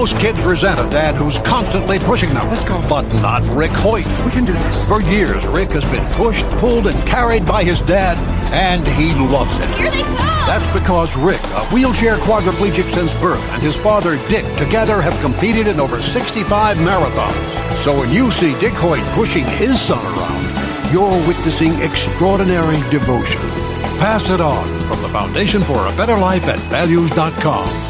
Most kids resent a dad who's constantly pushing them. Let's go. But not Rick Hoyt. We can do this. For years, Rick has been pushed, pulled, and carried by his dad, and he loves it. Here they come! That's because Rick, a wheelchair quadriplegic since birth, and his father Dick together have competed in over 65 marathons. So when you see Dick Hoyt pushing his son around, you're witnessing extraordinary devotion. Pass it on from the Foundation for a Better Life at values.com.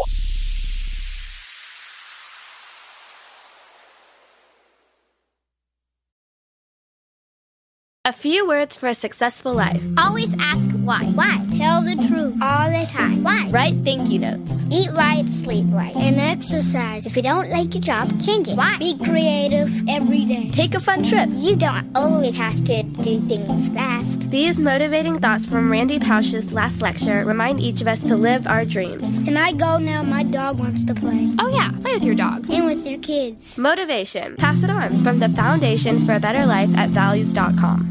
A few words for a successful life. Always ask why. Why? Tell the truth all the time. Why? Write thank you notes. Eat right, sleep right, and exercise. If you don't like your job, change it. Why? Be creative every day. Take a fun trip. You don't always have to do things fast. These motivating thoughts from Randy Pausch's last lecture remind each of us to live our dreams. Can I go now? My dog wants to play. Oh, yeah, play with your dog. And with your kids. Motivation. Pass it on from the Foundation for a Better Life at values.com.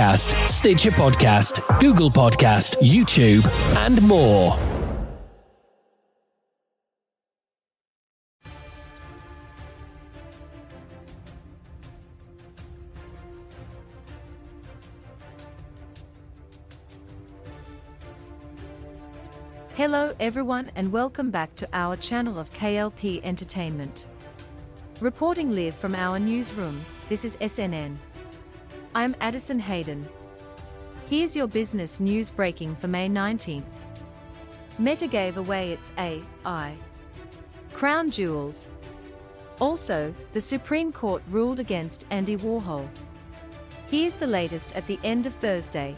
Podcast, Stitcher Podcast, Google Podcast, YouTube, and more. Hello everyone and welcome back to our channel of KLP Entertainment. Reporting live from our newsroom, this is SNN. I'm Addison Hayden. Here's your business news breaking for May 19th. Meta gave away its AI crown jewels. Also, the Supreme Court ruled against Andy Warhol. Here's the latest at the end of Thursday.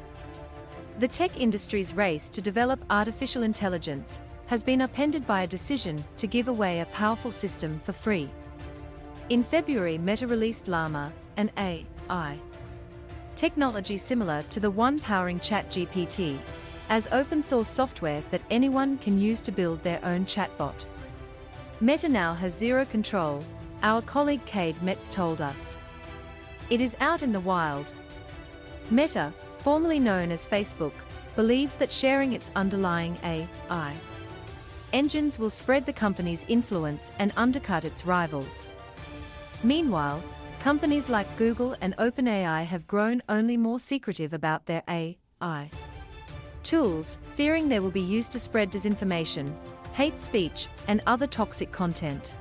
The tech industry's race to develop artificial intelligence has been upended by a decision to give away a powerful system for free. In February, Meta released Llama, an AI technology similar to the one powering ChatGPT, as open source software that anyone can use to build their own chatbot. Meta now has zero control, our colleague Cade Metz told us. It is out in the wild. Meta, formerly known as Facebook, believes that sharing its underlying AI engines will spread the company's influence and undercut its rivals. Meanwhile, Companies like Google and OpenAI have grown only more secretive about their AI tools, fearing they will be used to spread disinformation, hate speech, and other toxic content.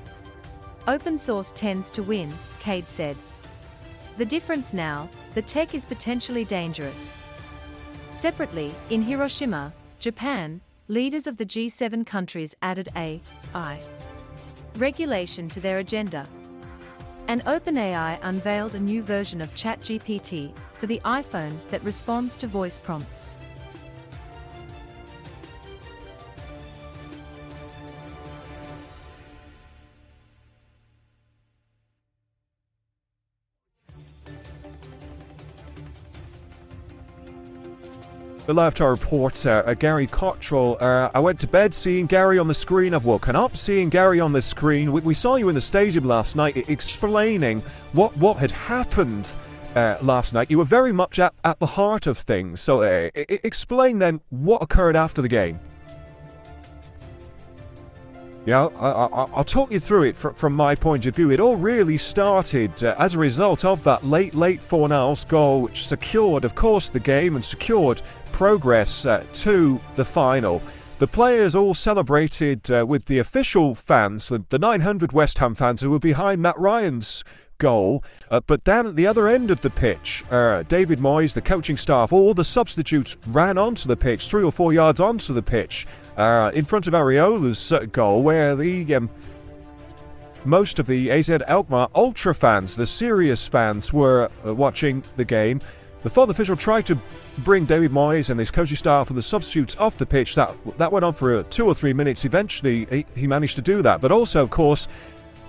Open source tends to win, Cade said. The difference now, the tech is potentially dangerous. Separately, in Hiroshima, Japan, leaders of the G7 countries added AI regulation to their agenda, and OpenAI unveiled a new version of ChatGPT for the iPhone that responds to voice prompts. The Live Tower report, uh, uh, Gary Cotterill. Uh, I went to bed seeing Gary on the screen. I've woken up seeing Gary on the screen. We, we saw you in the stadium last night explaining what, what had happened uh, last night. You were very much at, at the heart of things. So uh, explain then what occurred after the game. Yeah, I, will talk you through it from, from my point of view. It all really started uh, as a result of that late, late Fornals goal, which secured, of course, the game and secured progress uh, to the final. The players all celebrated uh, with the official fans, the 900 West Ham fans who were behind Matt Ryan's goal. Uh, but down at the other end of the pitch, uh, David Moyes, the coaching staff, all the substitutes ran onto the pitch, three or four yards onto the pitch, uh, in front of Areola's uh, goal, where the um, most of the AZ Alkmaar Ultra fans, the serious fans, were uh, watching the game. The fourth official tried to bring David Moyes and his coaching staff and the substitutes off the pitch. That that went on for uh, two or three minutes. Eventually, he, he managed to do that. But also, of course,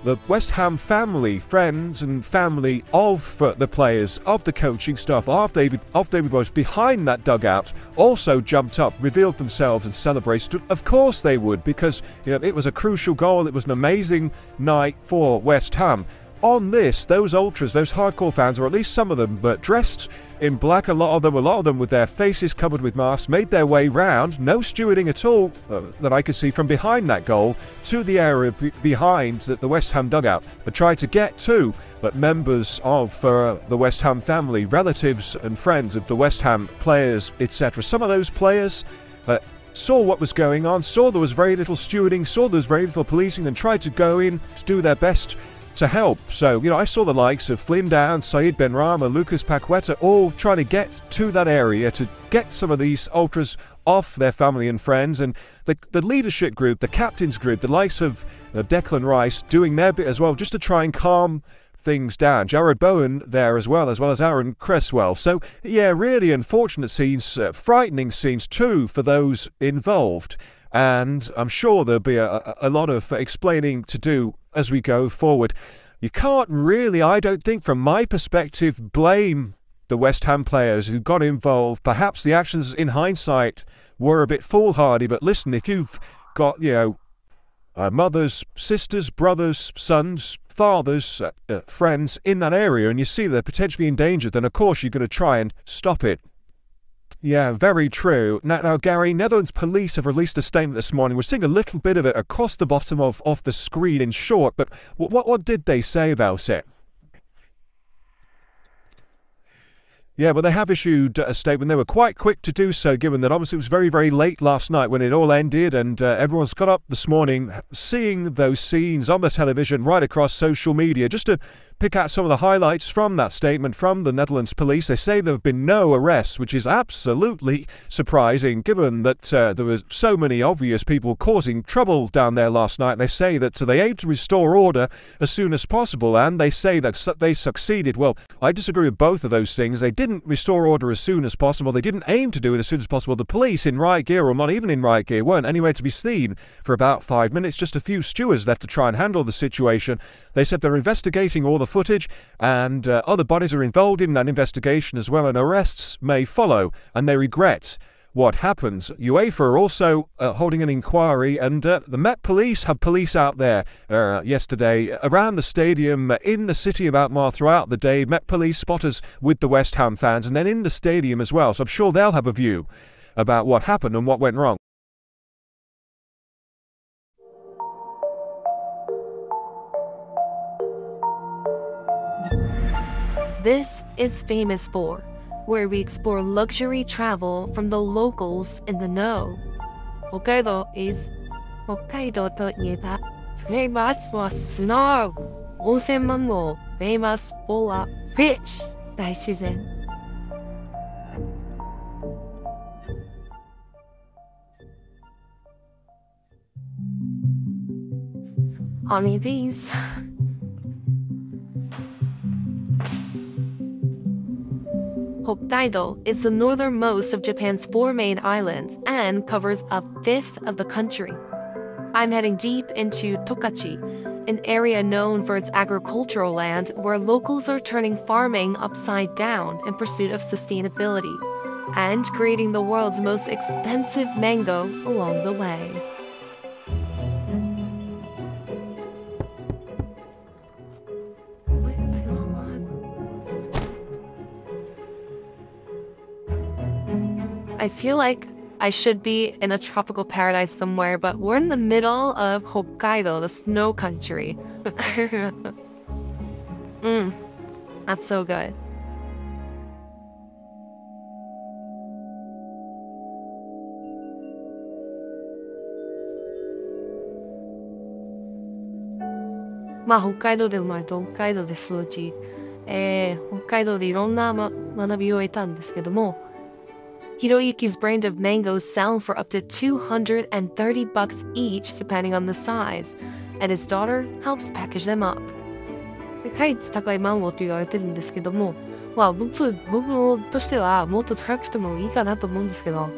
the West Ham family, friends and family of uh, the players, of the coaching staff, of David, of David Moyes behind that dugout, also jumped up, revealed themselves, and celebrated. Of course they would, because you know, it was a crucial goal. It was an amazing night for West Ham on this, those ultras, those hardcore fans, or at least some of them, but dressed in black, a lot of them, a lot of them with their faces covered with masks, made their way round, no stewarding at all uh, that I could see from behind that goal to the area b- behind the, the, West Ham dugout, but tried to get to but members of uh, the West Ham family, relatives and friends of the West Ham players, etc. Some of those players. Uh, saw what was going on, saw there was very little stewarding, saw there was very little policing, and tried to go in to do their best to help. So, you know, I saw the likes of Flynn Downes, Said Benrahma, Lucas Paqueta all trying to get to that area to get some of these ultras off their family and friends. And the, the leadership group, the captains group, the likes of uh, Declan Rice doing their bit as well, just to try and calm things down. Jarrod Bowen there as well, as well as Aaron Cresswell. So, yeah, really unfortunate scenes, uh, frightening scenes too for those involved. And I'm sure there'll be a, a lot of explaining to do as we go forward. You can't really, I don't think, from my perspective, blame the West Ham players who got involved. Perhaps the actions in hindsight were a bit foolhardy, but listen, if you've got, you know, uh, mothers, sisters, brothers, sons, fathers, uh, uh, friends in that area, and you see they're potentially in danger, then of course you're going to try and stop it. Yeah, very true. Now, now, Gary, Netherlands police have released a statement this morning. We're seeing a little bit of it across the bottom of, of the screen in short, but what, what did they say about it? Yeah, but they have issued a statement. They were quite quick to do so, given that obviously it was very, very late last night when it all ended, and uh, everyone's got up this morning seeing those scenes on the television right across social media just to pick out some of the highlights from that statement from the Netherlands police. They say there have been no arrests, which is absolutely surprising given that uh, there were so many obvious people causing trouble down there last night. They say that they aim to restore order as soon as possible, and they say that they succeeded. Well, I disagree with both of those things. They didn't restore order as soon as possible. They didn't aim to do it as soon as possible. The police in riot gear, or not even in riot gear, weren't anywhere to be seen for about five minutes. Just a few stewards left to try and handle the situation. They said they're investigating all the footage, and uh, other bodies are involved in that investigation as well, and arrests may follow, and they regret what happens. UEFA are also uh, holding an inquiry, and uh, the Met Police have police out there uh, yesterday around the stadium in the city of Alkmaar throughout the day. Met Police spotters with the West Ham fans, and then in the stadium as well. So I'm sure they'll have a view about what happened and what went wrong. This is Famous For, where we explore luxury travel from the locals in the know. Hokkaido is Hokkaido to Yeba, famous for snow, onsen mango, famous for fish, daishizen. These. Hokkaido is the northernmost of Japan's four main islands and covers a fifth of the country. I'm heading deep into Tokachi, an area known for its agricultural land where locals are turning farming upside down in pursuit of sustainability and creating the world's most expensive mango along the way. I feel like I should be in a tropical paradise somewhere, but we're in the middle of Hokkaido, the snow country. Mmm, that's so good. まあ、北海道で生まれて北海道で育ち、えー、北海道でいろんな、ま、学びを得たんですけども、Hiroyuki's brand of mangoes sell for up to 230 bucks each depending on the size, and his daughter helps package them up. 世界一高いマンゴーと言われてるんですけども、まあ僕、僕としてはもっと高くしてもいいかなと思うんですけど、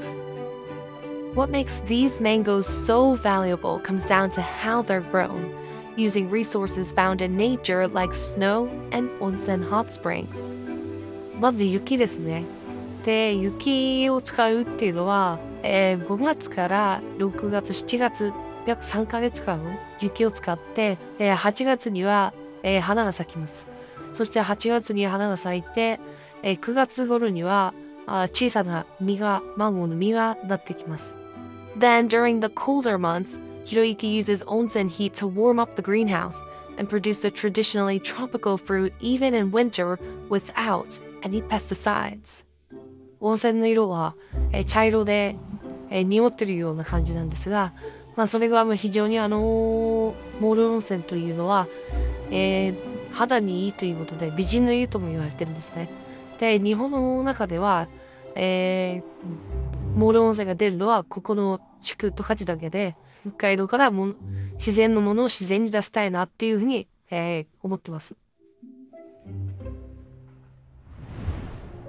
What makes these mangoes so valuable comes down to how they're grown, using resources found in nature like snow and onsen hot springs. まず雪ですね。 で、雪を使うっていうのは、えー、5月から6月、7月、約3ヶ月間雪を使って、で、8月には、えー、花が咲きます。そして8月に花が咲いて、えー、9月頃にはあ小さな実が、マンゴーの実がなってきます。Then, during the colder months, Hiroyuki uses onsen heat to warm up the greenhouse and produce the traditionally tropical fruit even in winter without any pesticides. 温泉の色は、えー、茶色で、えー、濁ってるような感じなんですが、まあ、それが非常にあの、モール温泉というのは、えー、肌にいいということで美人の湯とも言われてるんですね。で、日本の中では、えー、モール温泉が出るのはここの地区と八だけで、北海道からも自然のものを自然に出したいなっていうふうに、えー、思ってます。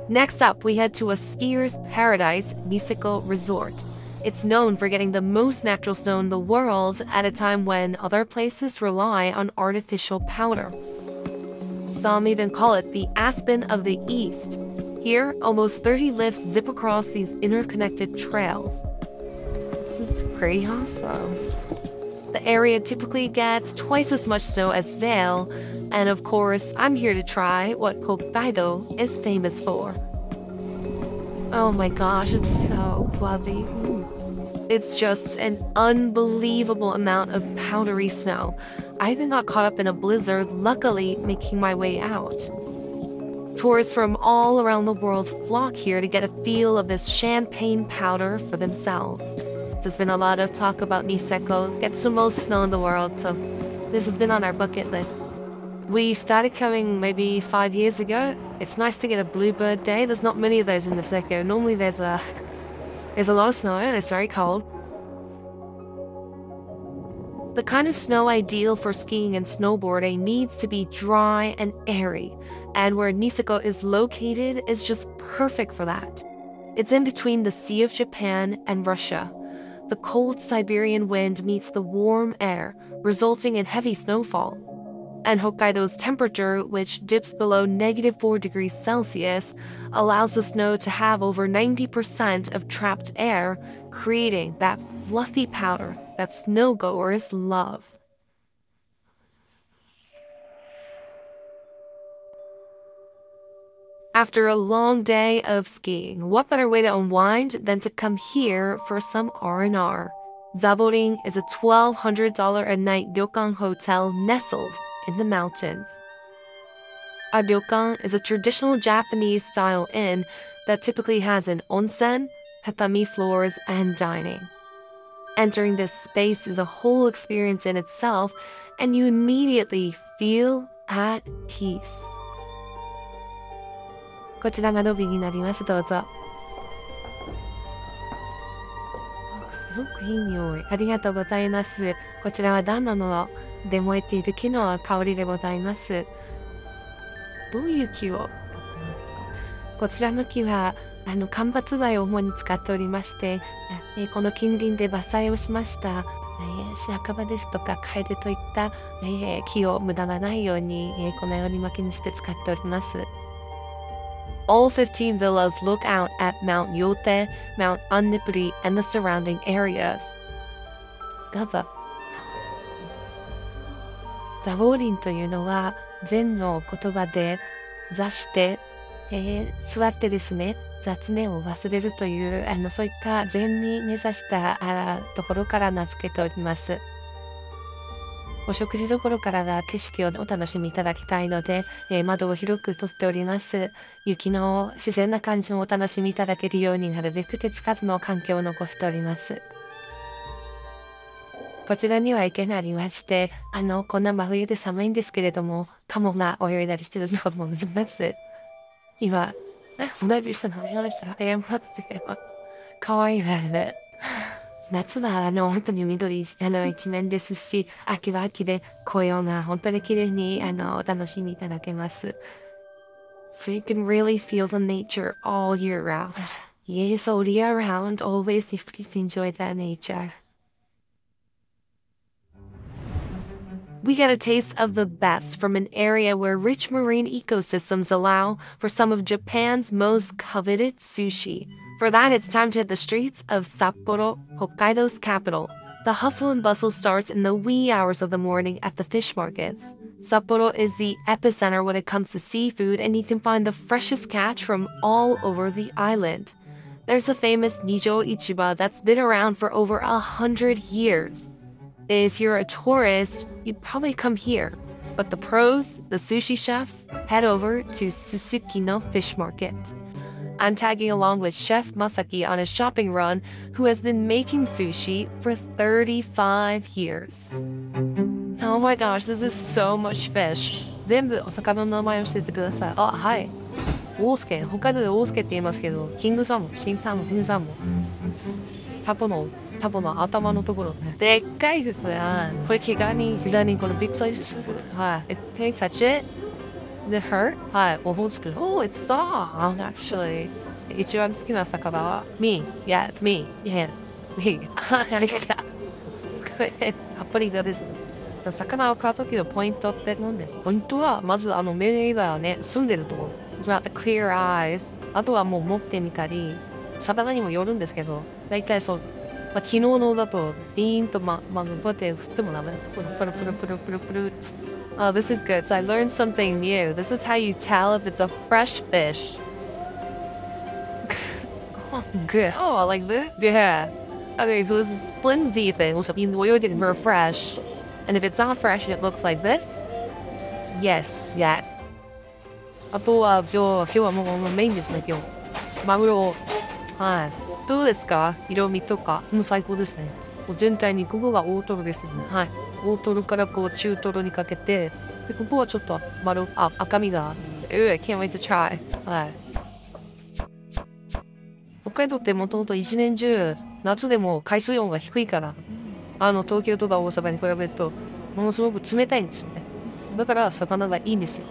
Next up, we head to a skier's paradise, Niseko Resort. It's known for getting the most natural snow in the world at a time when other places rely on artificial powder. Some even call it the Aspen of the East here, almost 30 lifts zip across these interconnected trails. This is pretty awesome. The area typically gets twice as much snow as Vail, and of course, I'm here to try what Hokkaido is famous for. Oh my gosh, it's so fluffy. It's just an unbelievable amount of powdery snow. I even got caught up in a blizzard, luckily making my way out. Tourists from all around the world flock here to get a feel of this champagne powder for themselves. There's been a lot of talk about Niseko, gets the most snow in the world, so this has been on our bucket list. We started coming maybe five years ago. It's nice to get a bluebird day. There's not many of those in Niseko. Normally there's a there's a lot of snow and it's very cold. The kind of snow ideal for skiing and snowboarding needs to be dry and airy, and where Niseko is located is just perfect for that. It's in between the Sea of Japan and Russia. The cold Siberian wind meets the warm air, resulting in heavy snowfall. And Hokkaido's temperature, which dips below negative 4 degrees Celsius, allows the snow to have over 90% of trapped air, creating that fluffy powder that snowgoers love. After a long day of skiing, what better way to unwind than to come here for some R&R? Zaborin is a $1,200 a night ryokan hotel nestled in the mountains. A ryokan is a traditional Japanese-style inn that typically has an onsen, tatami floors, and dining. Entering this space is a whole experience in itself, and you immediately feel at peace. こちらがロビーになります。どうぞ。すごくいい匂い。ありがとうございます。こちらは暖炉の で燃えている木の香りでございます。どういう木を？こちらの木はあの間伐材を主に使っておりまして、えー、この近隣で伐採をしました、えー、白樺ですとかカエデといった、えー、木を無駄がないように、えー、このように薪にして使っております。All 15 villas look out at Mount Yote, Mount Annipuri, and the surrounding areas. どうぞ。ザボーリンというのは、禅の言葉で、座して、えー、座ってですね、雑念を忘れるという、あの、そういった禅に根ざしたあところから名付けております。お食事どころからは景色をお楽しみいただきたいので、えー、窓を広くとっております。雪の自然な感じもお楽しみいただけるようになるべく手つかずの環境を残しております。こちらには行けなりまして、あの、こんな真冬で寒いんですけれども、カモが泳いだりしてるのを思います。今、え、同じ人の話したら、え、待って、かわいいわね。夏はあの本当に緑あの一面ですし、秋は秋で紅葉が本当に綺麗にあのお楽しみいただけます。So you can really feel the nature all year round. Yes, all year round, always you please enjoy that nature. We get a taste of the best from an area where rich marine ecosystems allow for some of Japan's most coveted sushi. For that, it's time to hit the streets of Sapporo, Hokkaido's capital. The hustle and bustle starts in the wee hours of the morning at the fish markets. Sapporo is the epicenter when it comes to seafood, and you can find the freshest catch from all over the island. There's a famous Nijo Ichiba that's been around for over a hundred years. If you're a tourist, you'd probably come here. But the pros, the sushi chefs, head over to Suzuki no Fish Market. I'm tagging along with Chef Masaki on a shopping run who has been making sushi for 35 years. Oh my gosh, this is so much fish. 全部お魚の名前を教えてください。あ、はい。オースケ、北海道でオースケって言いますけど、キングサーモン、シンサーモン、フンサーモン。タポの、タ ポの頭のところね。でっかいですね。これ毛ガニ、毛ガニ、このビッグサイズです。はい。It's, can you touch it? Does it hurt? はい。おほんつく。Oh, it's soft, actually. 一番好きな魚は Me. Yeah, me. Yeah, me. ありがとう。これ、やっぱりがです。魚を買うときのポイントって何ですポイントは、まずあの目がね、住んでるところ。It's about the clear eyes. あとはもう持ってみたり、魚にもよるんですけど、大体そう。まあ、昨日のだと、ビーンとま、まあ、こうやって振ってもダメです。プルプルプルプルプルプル。Oh, this is good. So I learned something new. This is how you tell if it's a fresh fish. oh, good. Oh, I like this. Yeah. Okay, so this is flimsy things. You know, didn't very fresh. And if it's not fresh and it looks like this, yes, yes. あとは今日、今日はもうもうメインですね、今日。マグロ。はい。 どうですか？色味とか？もう最高ですね。もう全体に、ここが大トロですね。はい。大トロからこう中トロにかけて、で、ここはちょっと丸、あ、赤身が。うぅ、can't wait to try. はい。北海道ってもともと一年中、夏でも海水温が低いから、あの、東京とか大阪に比べると、ものすごく冷たいんですよね。だから、魚がいいんですよ。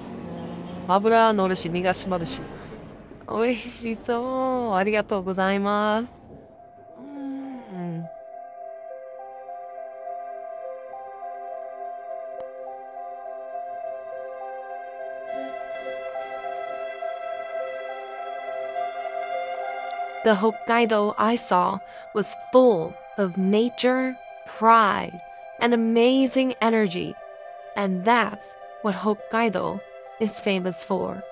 油乗るし、身が締まるし。美味しそう。ありがとうございます。うん。 The Hokkaido I saw was full of nature, pride, and amazing energy. And that's what Hokkaido is famous for.